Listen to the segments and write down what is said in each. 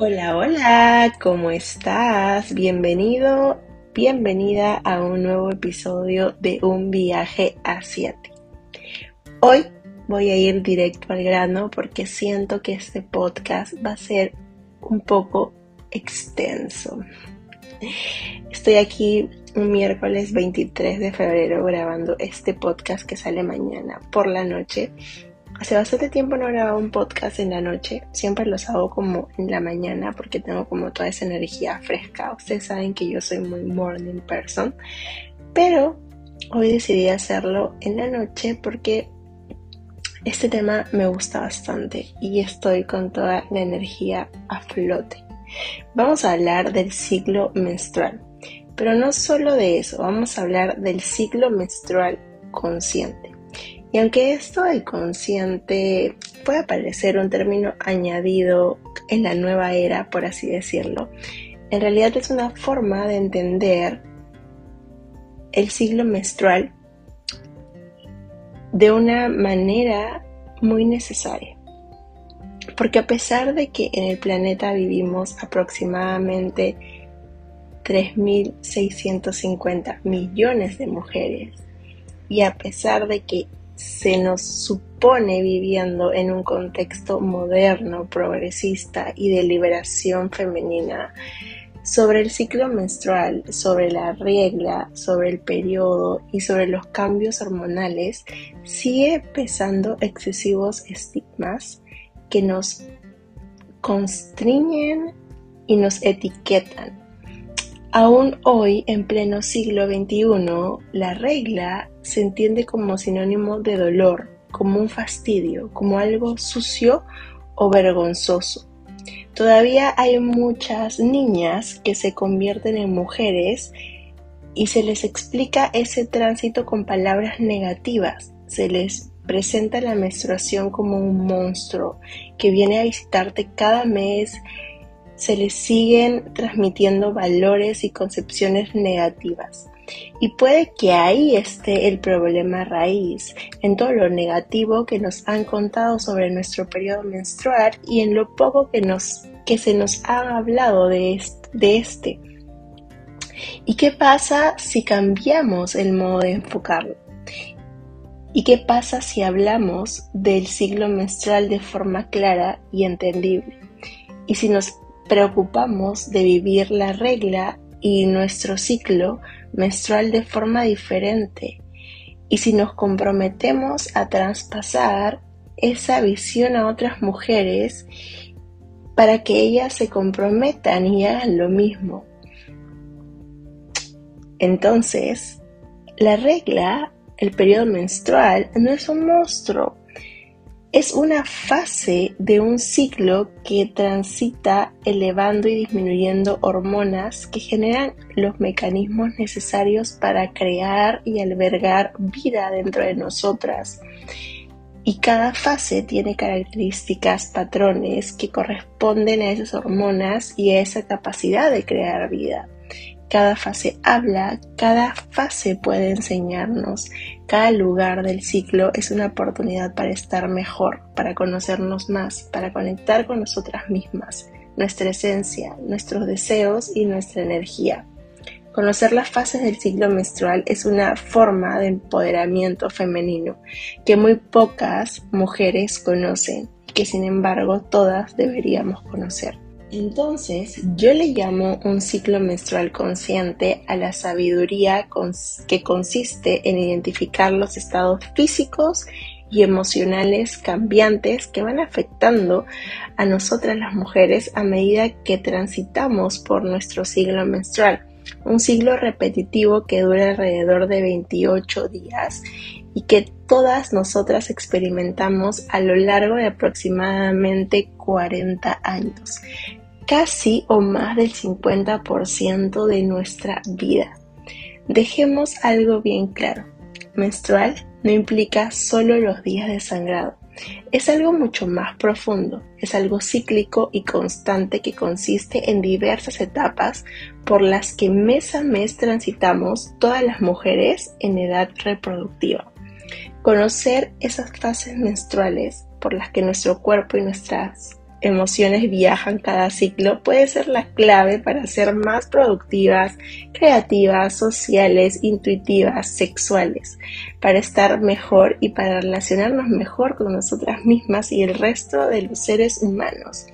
Hola, hola, ¿cómo estás? Bienvenido, bienvenida a un nuevo episodio de Un viaje hacia ti. Hoy voy a ir directo al grano porque siento que este podcast va a ser un poco extenso. Estoy aquí un miércoles 23 de febrero grabando este podcast que sale mañana por la noche Hace bastante tiempo no grababa un podcast en la noche, siempre los hago como en la mañana porque tengo como toda esa energía fresca. Ustedes saben que yo soy muy morning person, pero hoy decidí hacerlo en la noche porque este tema me gusta bastante y estoy con toda la energía a flote. Vamos a hablar del ciclo menstrual, pero no solo de eso, vamos a hablar del ciclo menstrual consciente. Y aunque esto de consciente puede parecer un término añadido en la nueva era, por así decirlo, en realidad es una forma de entender el ciclo menstrual de una manera muy necesaria. Porque a pesar de que en el planeta vivimos aproximadamente 3.650 millones de mujeres, y a pesar de que se nos supone viviendo en un contexto moderno, progresista y de liberación femenina, sobre el ciclo menstrual, sobre la regla, sobre el periodo y sobre los cambios hormonales, sigue pesando excesivos estigmas que nos constriñen y nos etiquetan Aún hoy, en pleno siglo XXI, la regla se entiende como sinónimo de dolor, como un fastidio, como algo sucio o vergonzoso. Todavía hay muchas niñas que se convierten en mujeres y se les explica ese tránsito con palabras negativas. Se les presenta la menstruación como un monstruo que viene a visitarte cada mes se les siguen transmitiendo valores y concepciones negativas. Y puede que ahí esté el problema raíz, en todo lo negativo que nos han contado sobre nuestro periodo menstrual y en lo poco que, nos, que se nos ha hablado de de este. ¿Y qué pasa si cambiamos el modo de enfocarlo? ¿Y qué pasa si hablamos del ciclo menstrual de forma clara y entendible? Y si nos preocupamos de vivir la regla y nuestro ciclo menstrual de forma diferente y si nos comprometemos a traspasar esa visión a otras mujeres para que ellas se comprometan y hagan lo mismo. Entonces, la regla, el periodo menstrual, no es un monstruo, es una fase de un ciclo que transita elevando y disminuyendo hormonas que generan los mecanismos necesarios para crear y albergar vida dentro de nosotras. Y cada fase tiene características, patrones que corresponden a esas hormonas y a esa capacidad de crear vida. Cada fase habla, cada fase puede enseñarnos, cada lugar del ciclo es una oportunidad para estar mejor, para conocernos más, para conectar con nosotras mismas, nuestra esencia, nuestros deseos y nuestra energía. Conocer las fases del ciclo menstrual es una forma de empoderamiento femenino que muy pocas mujeres conocen y que sin embargo todas deberíamos conocer. Entonces, yo le llamo un ciclo menstrual consciente a la sabiduría que consiste en identificar los estados físicos y emocionales cambiantes que van afectando a nosotras las mujeres a medida que transitamos por nuestro ciclo menstrual. Un ciclo repetitivo que dura alrededor de 28 días y que todas nosotras experimentamos a lo largo de aproximadamente 40 años casi o más del 50% de nuestra vida. Dejemos algo bien claro. Menstrual no implica solo los días de sangrado. Es algo mucho más profundo, es algo cíclico y constante que consiste en diversas etapas por las que mes a mes transitamos todas las mujeres en edad reproductiva. Conocer esas fases menstruales por las que nuestro cuerpo y nuestras emociones viajan cada ciclo puede ser la clave para ser más productivas, creativas, sociales, intuitivas, sexuales, para estar mejor y para relacionarnos mejor con nosotras mismas y el resto de los seres humanos.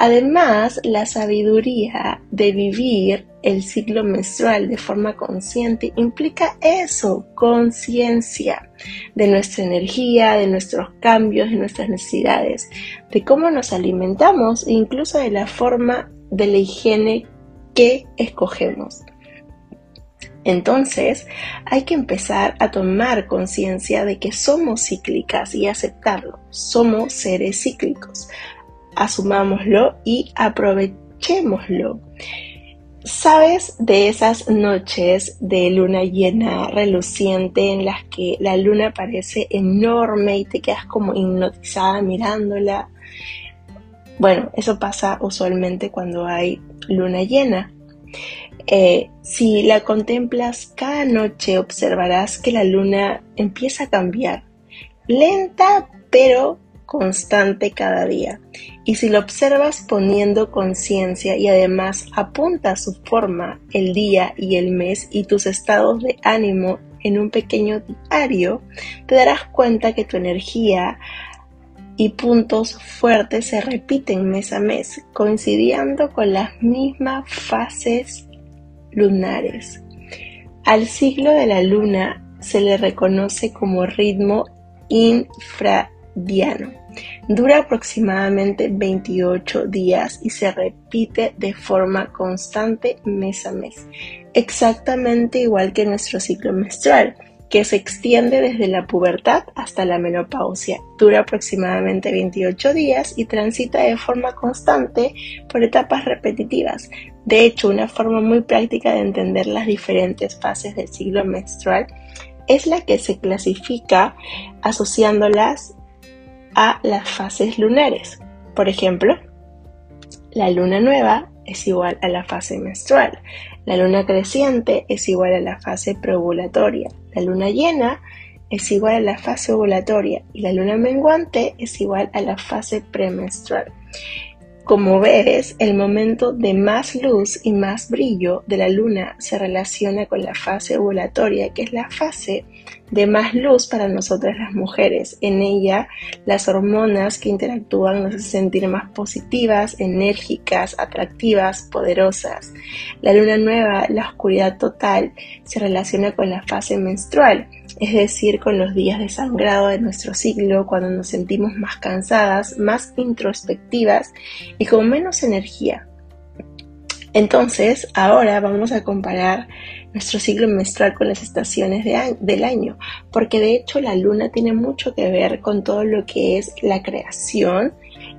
Además, la sabiduría de vivir el ciclo menstrual de forma consciente implica eso, conciencia de nuestra energía, de nuestros cambios, de nuestras necesidades, de cómo nos alimentamos e incluso de la forma de la higiene que escogemos. Entonces, hay que empezar a tomar conciencia de que somos cíclicas y aceptarlo. Somos seres cíclicos asumámoslo y aprovechémoslo. ¿Sabes de esas noches de luna llena reluciente en las que la luna parece enorme y te quedas como hipnotizada mirándola? Bueno, eso pasa usualmente cuando hay luna llena. Eh, si la contemplas cada noche observarás que la luna empieza a cambiar, lenta pero constante cada día. Y si lo observas poniendo conciencia y además apunta su forma, el día y el mes y tus estados de ánimo en un pequeño diario, te darás cuenta que tu energía y puntos fuertes se repiten mes a mes, coincidiendo con las mismas fases lunares. Al siglo de la luna se le reconoce como ritmo infra diano. Dura aproximadamente 28 días y se repite de forma constante mes a mes, exactamente igual que nuestro ciclo menstrual, que se extiende desde la pubertad hasta la menopausia. Dura aproximadamente 28 días y transita de forma constante por etapas repetitivas. De hecho, una forma muy práctica de entender las diferentes fases del ciclo menstrual es la que se clasifica asociándolas a las fases lunares. Por ejemplo, la luna nueva es igual a la fase menstrual, la luna creciente es igual a la fase preovulatoria, la luna llena es igual a la fase ovulatoria y la luna menguante es igual a la fase premenstrual. Como ves, el momento de más luz y más brillo de la luna se relaciona con la fase ovulatoria, que es la fase de más luz para nosotras las mujeres. En ella, las hormonas que interactúan nos hacen sentir más positivas, enérgicas, atractivas, poderosas. La luna nueva, la oscuridad total, se relaciona con la fase menstrual es decir, con los días de sangrado de nuestro ciclo, cuando nos sentimos más cansadas, más introspectivas y con menos energía. Entonces, ahora vamos a comparar nuestro ciclo menstrual con las estaciones del año, porque de hecho la luna tiene mucho que ver con todo lo que es la creación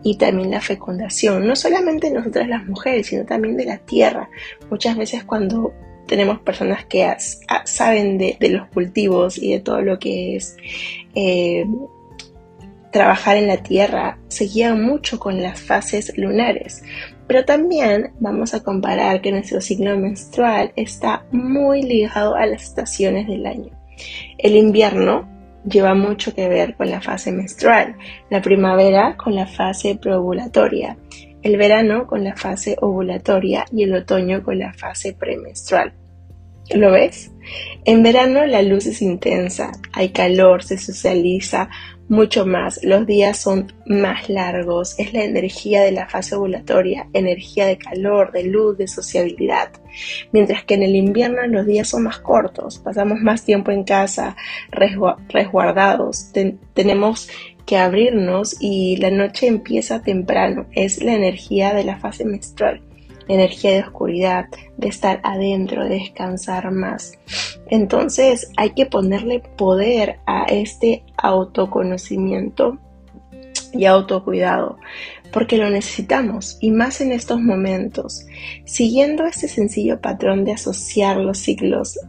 y también la fecundación, no solamente nosotras las mujeres, sino también de la tierra. Muchas veces cuando tenemos personas que saben de, los cultivos y de todo lo que es eh, trabajar en la tierra, se guían mucho con las fases lunares. Pero también vamos a comparar que nuestro signo menstrual está muy ligado a las estaciones del año. El invierno lleva mucho que ver con la fase menstrual, la primavera con la fase preovulatoria, el verano con la fase ovulatoria y el otoño con la fase premenstrual. ¿Lo ves? En verano la luz es intensa, hay calor, se socializa mucho más, los días son más largos, es la energía de la fase ovulatoria, energía de calor, de luz, de sociabilidad. Mientras que en el invierno los días son más cortos, pasamos más tiempo en casa, resguardados, tenemos que abrirnos y la noche empieza temprano, es la energía de la fase menstrual energía de oscuridad, de estar adentro, de descansar más. Entonces hay que ponerle poder a este autoconocimiento y autocuidado, porque lo necesitamos y más en estos momentos. Siguiendo este sencillo patrón de asociar los ciclos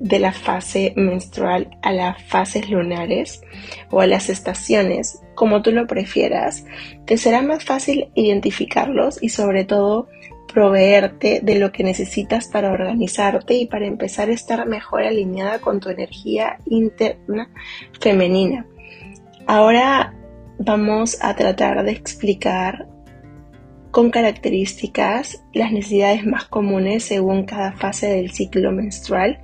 de la fase menstrual a las fases lunares o a las estaciones, como tú lo prefieras, te será más fácil identificarlos y sobre todo proveerte de lo que necesitas para organizarte y para empezar a estar mejor alineada con tu energía interna femenina. Ahora vamos a tratar de explicar con características las necesidades más comunes según cada fase del ciclo menstrual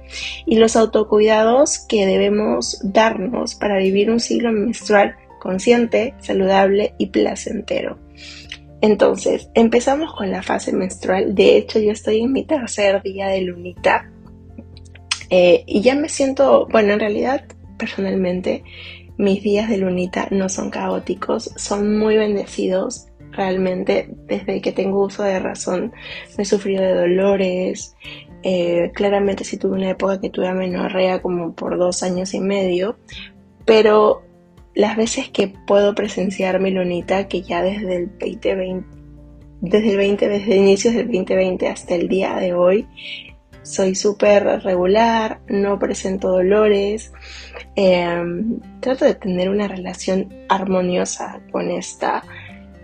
y los autocuidados que debemos darnos para vivir un ciclo menstrual consciente, saludable y placentero. Entonces, empezamos con la fase menstrual. De hecho, yo estoy en mi tercer día de lunita eh, y ya me siento, bueno, en realidad, personalmente, mis días de lunita no son caóticos, son muy bendecidos realmente desde que tengo uso de razón me he sufrido de dolores. Eh, claramente sí tuve una época que tuve amenorrea como por dos años y medio, pero las veces que puedo presenciar mi lunita, que ya desde el 2020, desde el 20, desde inicios del 2020 hasta el día de hoy, soy súper regular, no presento dolores, em, trato de tener una relación armoniosa con esta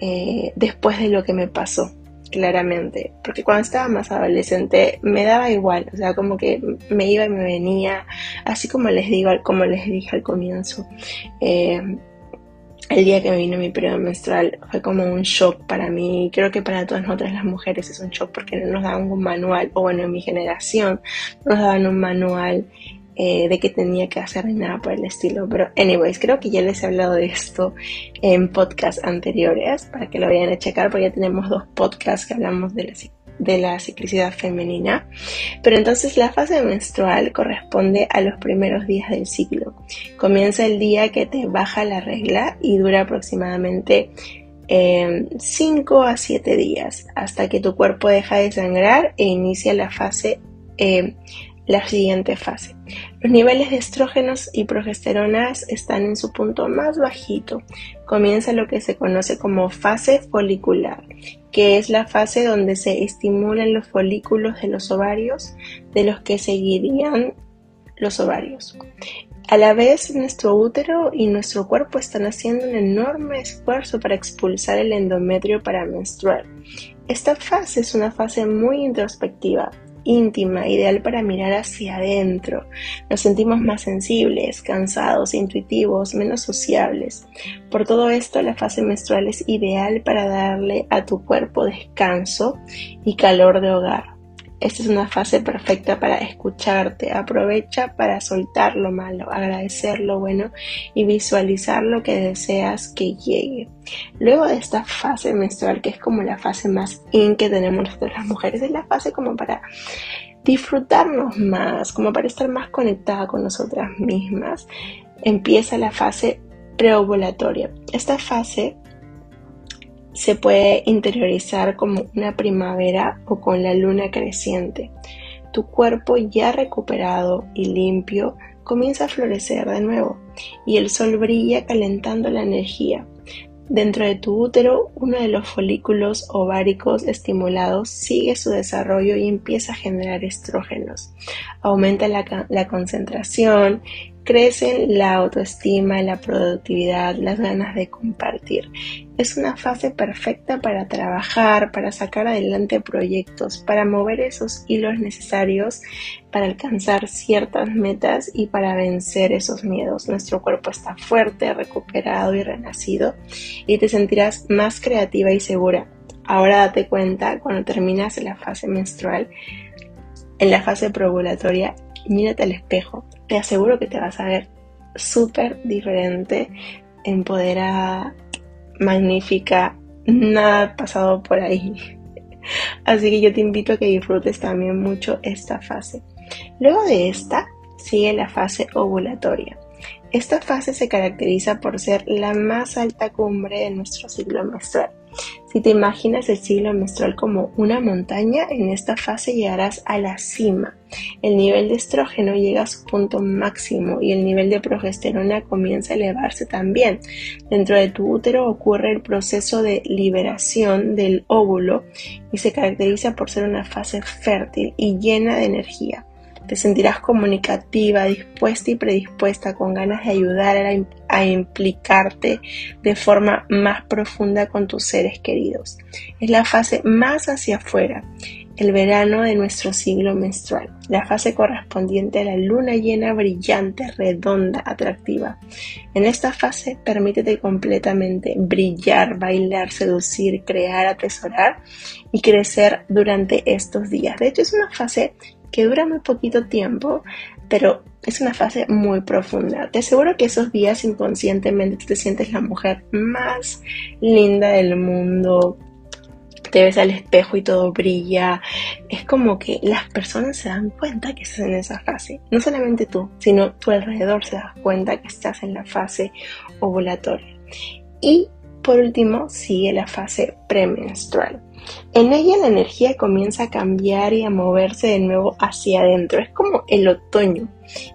eh, después de lo que me pasó, claramente. Porque cuando estaba más adolescente me daba igual, o sea, como que me iba y me venía, así como les digo, como les dije al comienzo. Eh, el día que me vino mi periodo menstrual fue como un shock para mí. Creo que para todas nosotras las mujeres es un shock porque no nos daban un manual, o bueno, en mi generación no nos daban un manual eh, de qué tenía que hacer ni nada por el estilo. Pero, anyways, creo que ya les he hablado de esto en podcasts anteriores para que lo vayan a checar, porque ya tenemos dos podcasts que hablamos de la, de la ciclicidad femenina. Pero entonces la fase menstrual corresponde a los primeros días del ciclo. Comienza el día que te baja la regla y dura aproximadamente 5 eh, a 7 días hasta que tu cuerpo deja de sangrar e inicia la fase eh, la siguiente fase. Los niveles de estrógenos y progesteronas están en su punto más bajito. Comienza lo que se conoce como fase folicular, que es la fase donde se estimulan los folículos de los ovarios, de los que seguirían los ovarios. A la vez, nuestro útero y nuestro cuerpo están haciendo un enorme esfuerzo para expulsar el endometrio para menstruar. Esta fase es una fase muy introspectiva, íntima, ideal para mirar hacia adentro. Nos sentimos más sensibles, cansados, intuitivos, menos sociables. Por todo esto, la fase menstrual es ideal para darle a tu cuerpo descanso y calor de hogar. Esta es una fase perfecta para escucharte. Aprovecha para soltar lo malo, agradecer lo bueno y visualizar lo que deseas que llegue. Luego de esta fase menstrual, que es como la fase más in que tenemos nosotros las mujeres, es la fase como para disfrutarnos más, como para estar más conectada con nosotras mismas. Empieza la fase preovulatoria. Esta fase se puede interiorizar como una primavera o con la luna creciente. Tu cuerpo ya recuperado y limpio comienza a florecer de nuevo y el sol brilla calentando la energía. Dentro de tu útero, uno de los folículos ováricos estimulados sigue su desarrollo y empieza a generar estrógenos. Aumenta la, la concentración Crecen la autoestima, la productividad, las ganas de compartir. Es una fase perfecta para trabajar, para sacar adelante proyectos, para mover esos hilos necesarios para alcanzar ciertas metas y para vencer esos miedos. Nuestro cuerpo está fuerte, recuperado y renacido y te sentirás más creativa y segura. Ahora date cuenta cuando terminas la fase menstrual, en la fase probulatoria, mírate al espejo te aseguro que te vas a ver súper diferente, empoderada, magnífica, nada pasado por ahí. Así que yo te invito a que disfrutes también mucho esta fase. Luego de esta sigue la fase ovulatoria. Esta fase se caracteriza por ser la más alta cumbre de nuestro ciclo menstrual. Si te imaginas el ciclo menstrual como una montaña, en esta fase llegarás a la cima. El nivel de estrógeno llega a su punto máximo y el nivel de progesterona comienza a elevarse también. Dentro de tu útero ocurre el proceso de liberación del óvulo y se caracteriza por ser una fase fértil y llena de energía. Te sentirás comunicativa, dispuesta y predispuesta, con ganas de ayudar a, implicarte de forma más profunda con tus seres queridos. Es la fase más hacia afuera. el verano de nuestro siglo menstrual, la fase correspondiente a la luna llena brillante, redonda, atractiva. En esta fase permítete completamente brillar, bailar, seducir, crear, atesorar y crecer durante estos días. De hecho, es una fase que dura muy poquito tiempo, pero es una fase muy profunda. Te aseguro que esos días inconscientemente te sientes la mujer más linda del mundo, te ves al espejo y todo brilla. Es como que las personas se dan cuenta que estás en esa fase. No solamente tú, sino tu alrededor se da cuenta que estás en la fase ovulatoria. Y por último, sigue la fase premenstrual. En ella la energía comienza a cambiar y a moverse de nuevo hacia adentro. Es como el otoño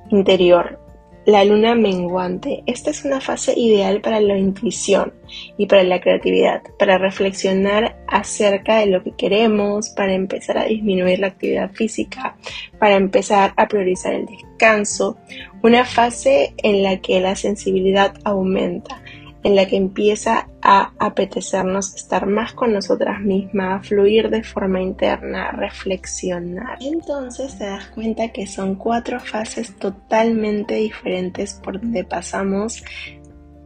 interior la luna menguante. Esta es una fase ideal para la intuición y para la creatividad, para reflexionar acerca de lo que queremos, para empezar a disminuir la actividad física, para empezar a priorizar el descanso. Una fase en la que la sensibilidad aumenta en la que empieza a apetecernos estar más con nosotras mismas, fluir de forma interna, reflexionar. Entonces te das cuenta que son cuatro fases totalmente diferentes por donde pasamos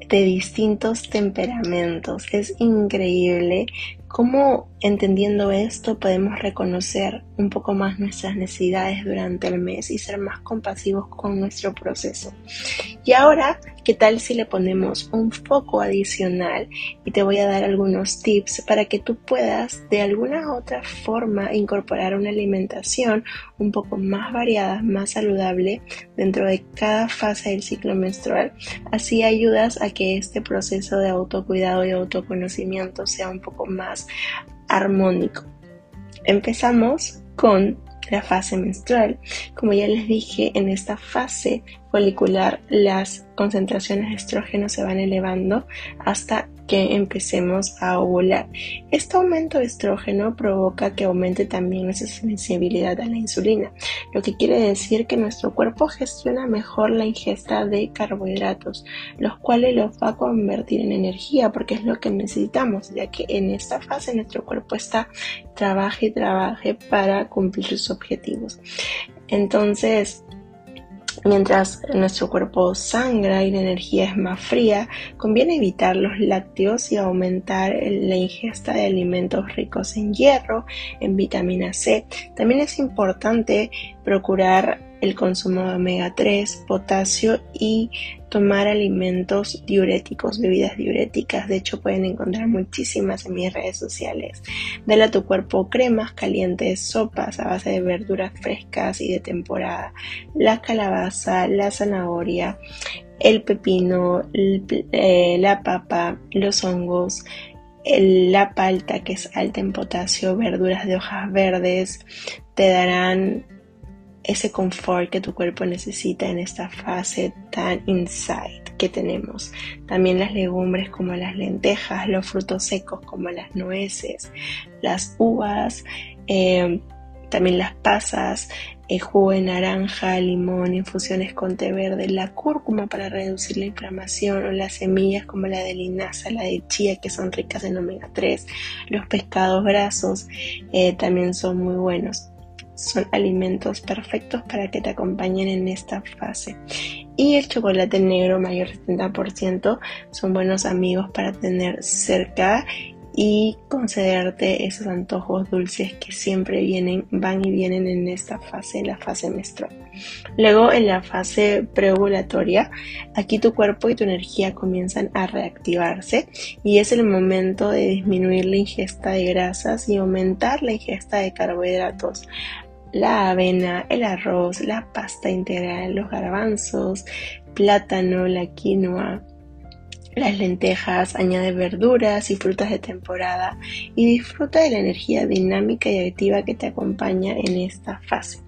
de distintos temperamentos. Es increíble cómo entendiendo esto podemos reconocer un poco más nuestras necesidades durante el mes y ser más compasivos con nuestro proceso. Y ahora, ¿qué tal si le ponemos un foco adicional? Y te voy a dar algunos tips para que tú puedas de alguna otra forma incorporar una alimentación un poco más variada, más saludable dentro de cada fase del ciclo menstrual. Así ayudas a que este proceso de autocuidado y autoconocimiento sea un poco más armónico. Empezamos con la fase menstrual. Como ya les dije, en esta fase folicular las concentraciones de estrógeno se van elevando hasta que empecemos a ovular. Este aumento de estrógeno provoca que aumente también nuestra sensibilidad a la insulina, lo que quiere decir que nuestro cuerpo gestiona mejor la ingesta de carbohidratos, los cuales los va a convertir en energía porque es lo que necesitamos, ya que en esta fase nuestro cuerpo está trabaje y trabaje para cumplir sus objetivos. Entonces, Mientras nuestro cuerpo sangra y la energía es más fría, conviene evitar los lácteos y aumentar la ingesta de alimentos ricos en hierro, en vitamina C. También es importante procurar el consumo de omega 3, potasio y tomar alimentos diuréticos, bebidas diuréticas. De hecho, pueden encontrar muchísimas en mis redes sociales. Dale a tu cuerpo cremas calientes, sopas a base de verduras frescas y de temporada. La calabaza, la zanahoria, el pepino, eh, la papa, los hongos, la palta que es alta en potasio, verduras de hojas verdes, te darán ese confort que tu cuerpo necesita en esta fase tan inside que tenemos. También las legumbres como las lentejas, los frutos secos como las nueces, las uvas, eh, también las pasas, el jugo de naranja, limón, infusiones con té verde, la cúrcuma para reducir la inflamación o las semillas como la de linaza, la de chía que son ricas en omega 3, los pescados grasos eh, también son muy buenos son alimentos perfectos para que te acompañen en esta fase. Y el chocolate negro mayor 70% son buenos amigos para tener cerca y concederte esos antojos dulces que siempre vienen, van y vienen en esta fase, la fase menstrual. Luego en la fase preovulatoria, aquí tu cuerpo y tu energía comienzan a reactivarse y es el momento de disminuir la ingesta de grasas y aumentar la ingesta de carbohidratos la avena, el arroz, la pasta integral, los garbanzos, plátano, la quinoa, las lentejas, añade verduras y frutas de temporada y disfruta de la energía dinámica y activa que te acompaña en esta fase.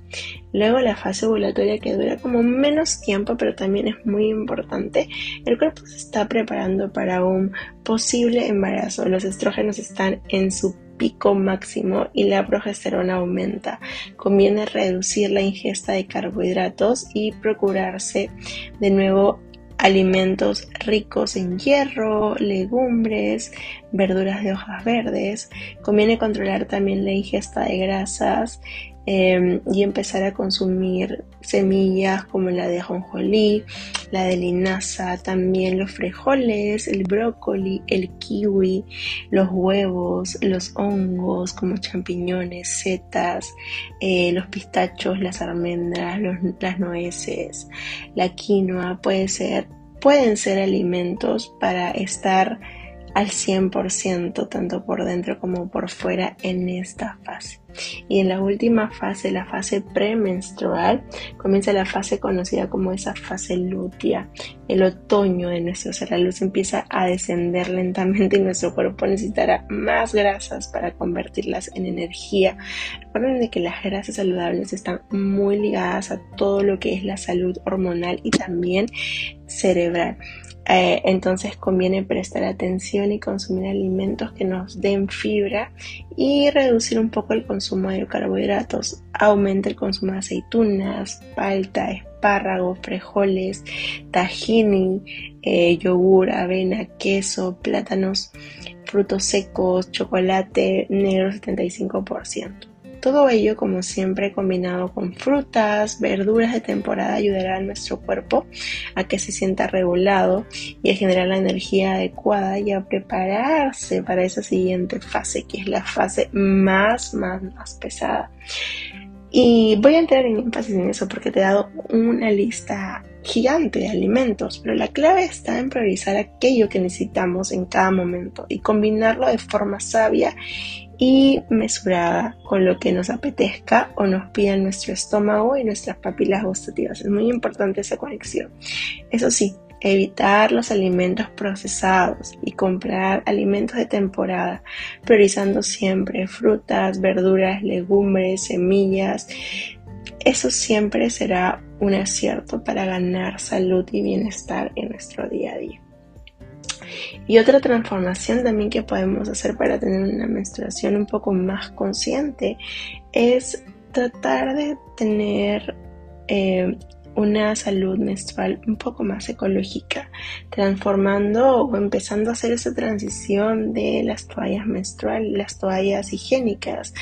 Luego la fase ovulatoria que dura como menos tiempo pero también es muy importante. El cuerpo se está preparando para un posible embarazo. Los estrógenos están en su pico máximo y la progesterona aumenta. Conviene reducir la ingesta de carbohidratos y procurarse de nuevo alimentos ricos en hierro, legumbres, verduras de hojas verdes. Conviene controlar también la ingesta de grasas Em, y empezar a consumir semillas como la de ajonjolí, la de linaza, también los frijoles, el brócoli, el kiwi, los huevos, los hongos como champiñones, setas, eh, los pistachos, las almendras, las nueces, la quinoa, puede ser, pueden ser alimentos para estar al 100% tanto por dentro como por fuera en esta fase. Y en la última fase, la fase premenstrual, comienza la fase conocida como esa fase lútea, el otoño de nuestro ser. La luz empieza a descender lentamente y nuestro cuerpo necesitará más grasas para convertirlas en energía. Recuerden que las grasas saludables están muy ligadas a todo lo que es la salud hormonal y también cerebral. Eh, entonces conviene prestar atención y consumir alimentos que nos den fibra y reducir un poco el consumo de carbohidratos. Aumenta el consumo de aceitunas, palta, espárragos, frijoles, tahini, eh, yogur, avena, queso, plátanos, frutos secos, chocolate negro 75%. Todo ello, como siempre, combinado con frutas, verduras de temporada, ayudará a nuestro cuerpo a que se sienta regulado y a generar la energía adecuada y a prepararse para esa siguiente fase, que es la fase más, más, más pesada. Y voy a entrar en énfasis en eso porque te he dado una lista gigante de alimentos, pero la clave está en priorizar aquello que necesitamos en cada momento y combinarlo de forma sabia y mesurada con lo que nos apetezca o nos pida nuestro estómago y nuestras papilas gustativas. Es muy importante esa conexión. Eso sí, evitar los alimentos procesados y comprar alimentos de temporada, priorizando siempre frutas, verduras, legumbres, semillas. Eso siempre será un acierto para ganar salud y bienestar en nuestro día a día. Y otra transformación también que podemos hacer para tener una menstruación un poco más consciente es tratar de tener eh, una salud menstrual un poco más ecológica, transformando o empezando a hacer esa transición de las toallas menstruales, las toallas higiénicas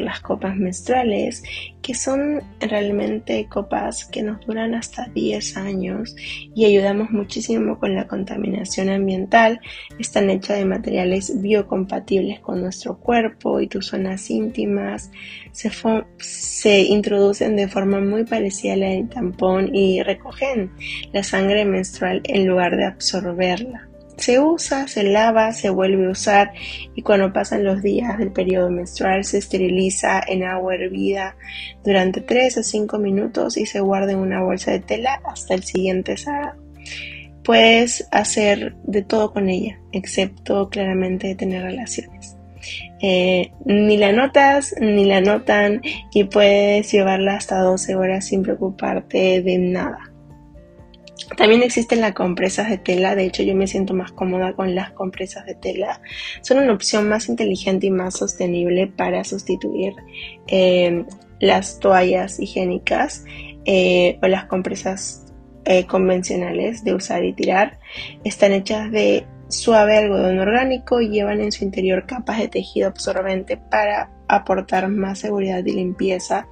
las copas menstruales, que son realmente copas que nos duran hasta 10 años y ayudamos muchísimo con la contaminación ambiental. Están hechas de materiales biocompatibles con nuestro cuerpo y tus zonas íntimas. Se, se introducen de forma muy parecida a la del tampón y recogen la sangre menstrual en lugar de absorberla. Se usa, se lava, se vuelve a usar y cuando pasan los días del periodo menstrual se esteriliza en agua hervida durante 3 a 5 minutos y se guarda en una bolsa de tela hasta el siguiente sábado. Puedes hacer de todo con ella, excepto claramente tener relaciones. Eh, ni la notas ni la notan y puedes llevarla hasta 12 horas sin preocuparte de nada. También existen las compresas de tela, de hecho yo me siento más cómoda con las compresas de tela. Son una opción más inteligente y más sostenible para sustituir eh, las toallas higiénicas eh, o las compresas eh, convencionales de usar y tirar. Están hechas de suave algodón orgánico y llevan en su interior capas de tejido absorbente para aportar más seguridad y limpieza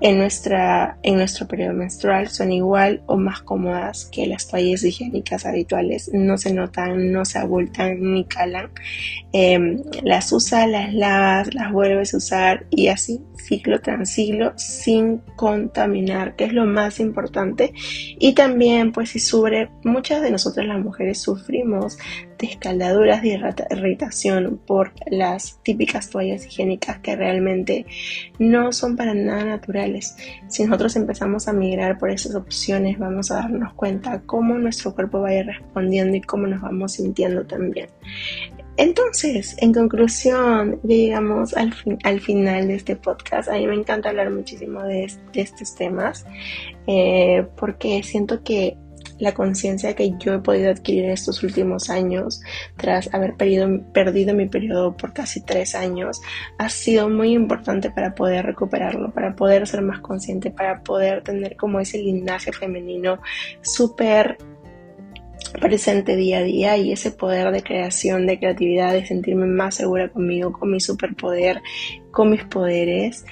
en, nuestra, en nuestro periodo menstrual son igual o más cómodas que las toallas higiénicas habituales. No se notan, no se abultan ni calan. Em, las usas, las lavas, las vuelves a usar y así ciclo tras ciclo sin contaminar, que es lo más importante. Y también, pues si sobre, muchas de nosotras las mujeres sufrimos de escaldaduras de irritación por las típicas toallas higiénicas que realmente no son para nada naturales. Si nosotros empezamos a migrar por esas opciones, vamos a darnos cuenta cómo nuestro cuerpo va a ir respondiendo y cómo nos vamos sintiendo también. Entonces, en conclusión, llegamos al, al final de este podcast. A mí me encanta hablar muchísimo de, estos temas eh, porque siento que la conciencia que yo he podido adquirir estos últimos años, tras haber perdido, perdido mi periodo por casi tres años, ha sido muy importante para poder recuperarlo, para poder ser más consciente, para poder tener como ese linaje femenino súper presente día a día y ese poder de creación, de creatividad, de sentirme más segura conmigo, con mi superpoder, con mis poderes,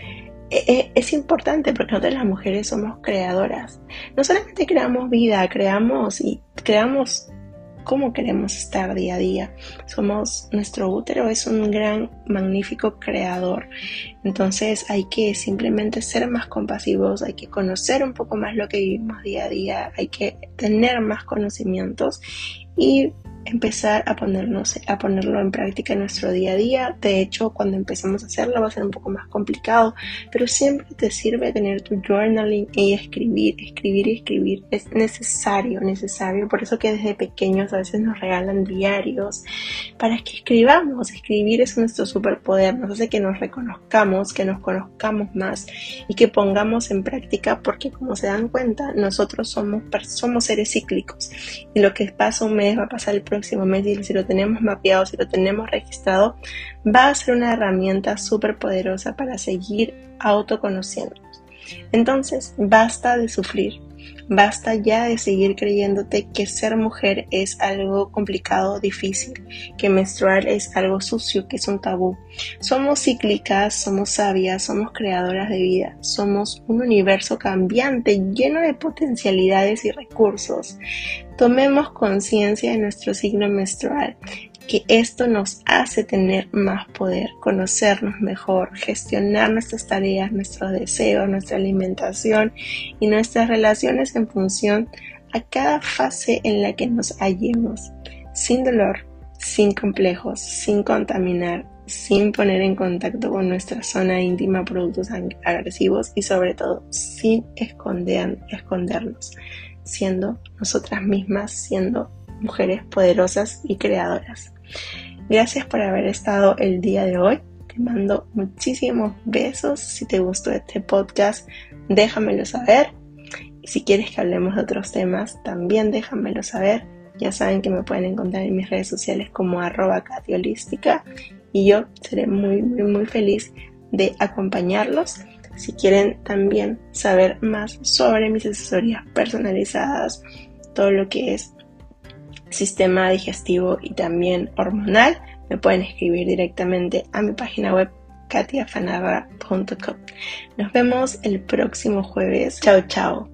es importante porque nosotros las mujeres somos creadoras. No solamente creamos vida, creamos y creamos cómo queremos estar día a día. Somos, nuestro útero es un gran, magnífico creador. Entonces hay que simplemente ser más compasivos, hay que conocer un poco más lo que vivimos día a día, hay que tener más conocimientos y empezar a, ponernos, a ponerlo en práctica en nuestro día a día. De hecho, cuando empecemos a hacerlo va a ser un poco más complicado, pero siempre te sirve tener tu journaling y escribir, escribir y escribir. Es necesario, necesario. Por eso que desde pequeños a veces nos regalan diarios para que escribamos. Escribir es nuestro superpoder, nos hace que nos reconozcamos, que nos conozcamos más y que pongamos en práctica porque como se dan cuenta, nosotros somos, somos seres cíclicos y lo que pasa un mes va a pasar el próximo mes y si lo tenemos mapeado, si lo tenemos registrado, va a ser una herramienta súper poderosa para seguir autoconociéndonos. Entonces, basta de sufrir, Basta ya de seguir creyéndote que ser mujer es algo complicado, difícil, que menstruar es algo sucio, que es un tabú. Somos cíclicas, somos sabias, somos creadoras de vida, somos un universo cambiante lleno de potencialidades y recursos. Tomemos conciencia de nuestro signo menstrual que esto nos hace tener más poder, conocernos mejor, gestionar nuestras tareas, nuestros deseos, nuestra alimentación y nuestras relaciones en función a cada fase en la que nos hallemos, sin dolor, sin complejos, sin contaminar, sin poner en contacto con nuestra zona íntima productos agresivos y sobre todo sin esconder, escondernos, siendo nosotras mismas, siendo mujeres poderosas y creadoras. Gracias por haber estado el día de hoy. Te mando muchísimos besos. Si te gustó este podcast, déjamelo saber. Y si quieres que hablemos de otros temas, también déjamelo saber. Ya saben que me pueden encontrar en mis redes sociales como arroba catiolística y yo seré muy, muy, muy feliz de acompañarlos. Si quieren también saber más sobre mis asesorías personalizadas, todo lo que es sistema digestivo y también hormonal, me pueden escribir directamente a mi página web katiafanarra.com. Nos vemos el próximo jueves. Chao, chao.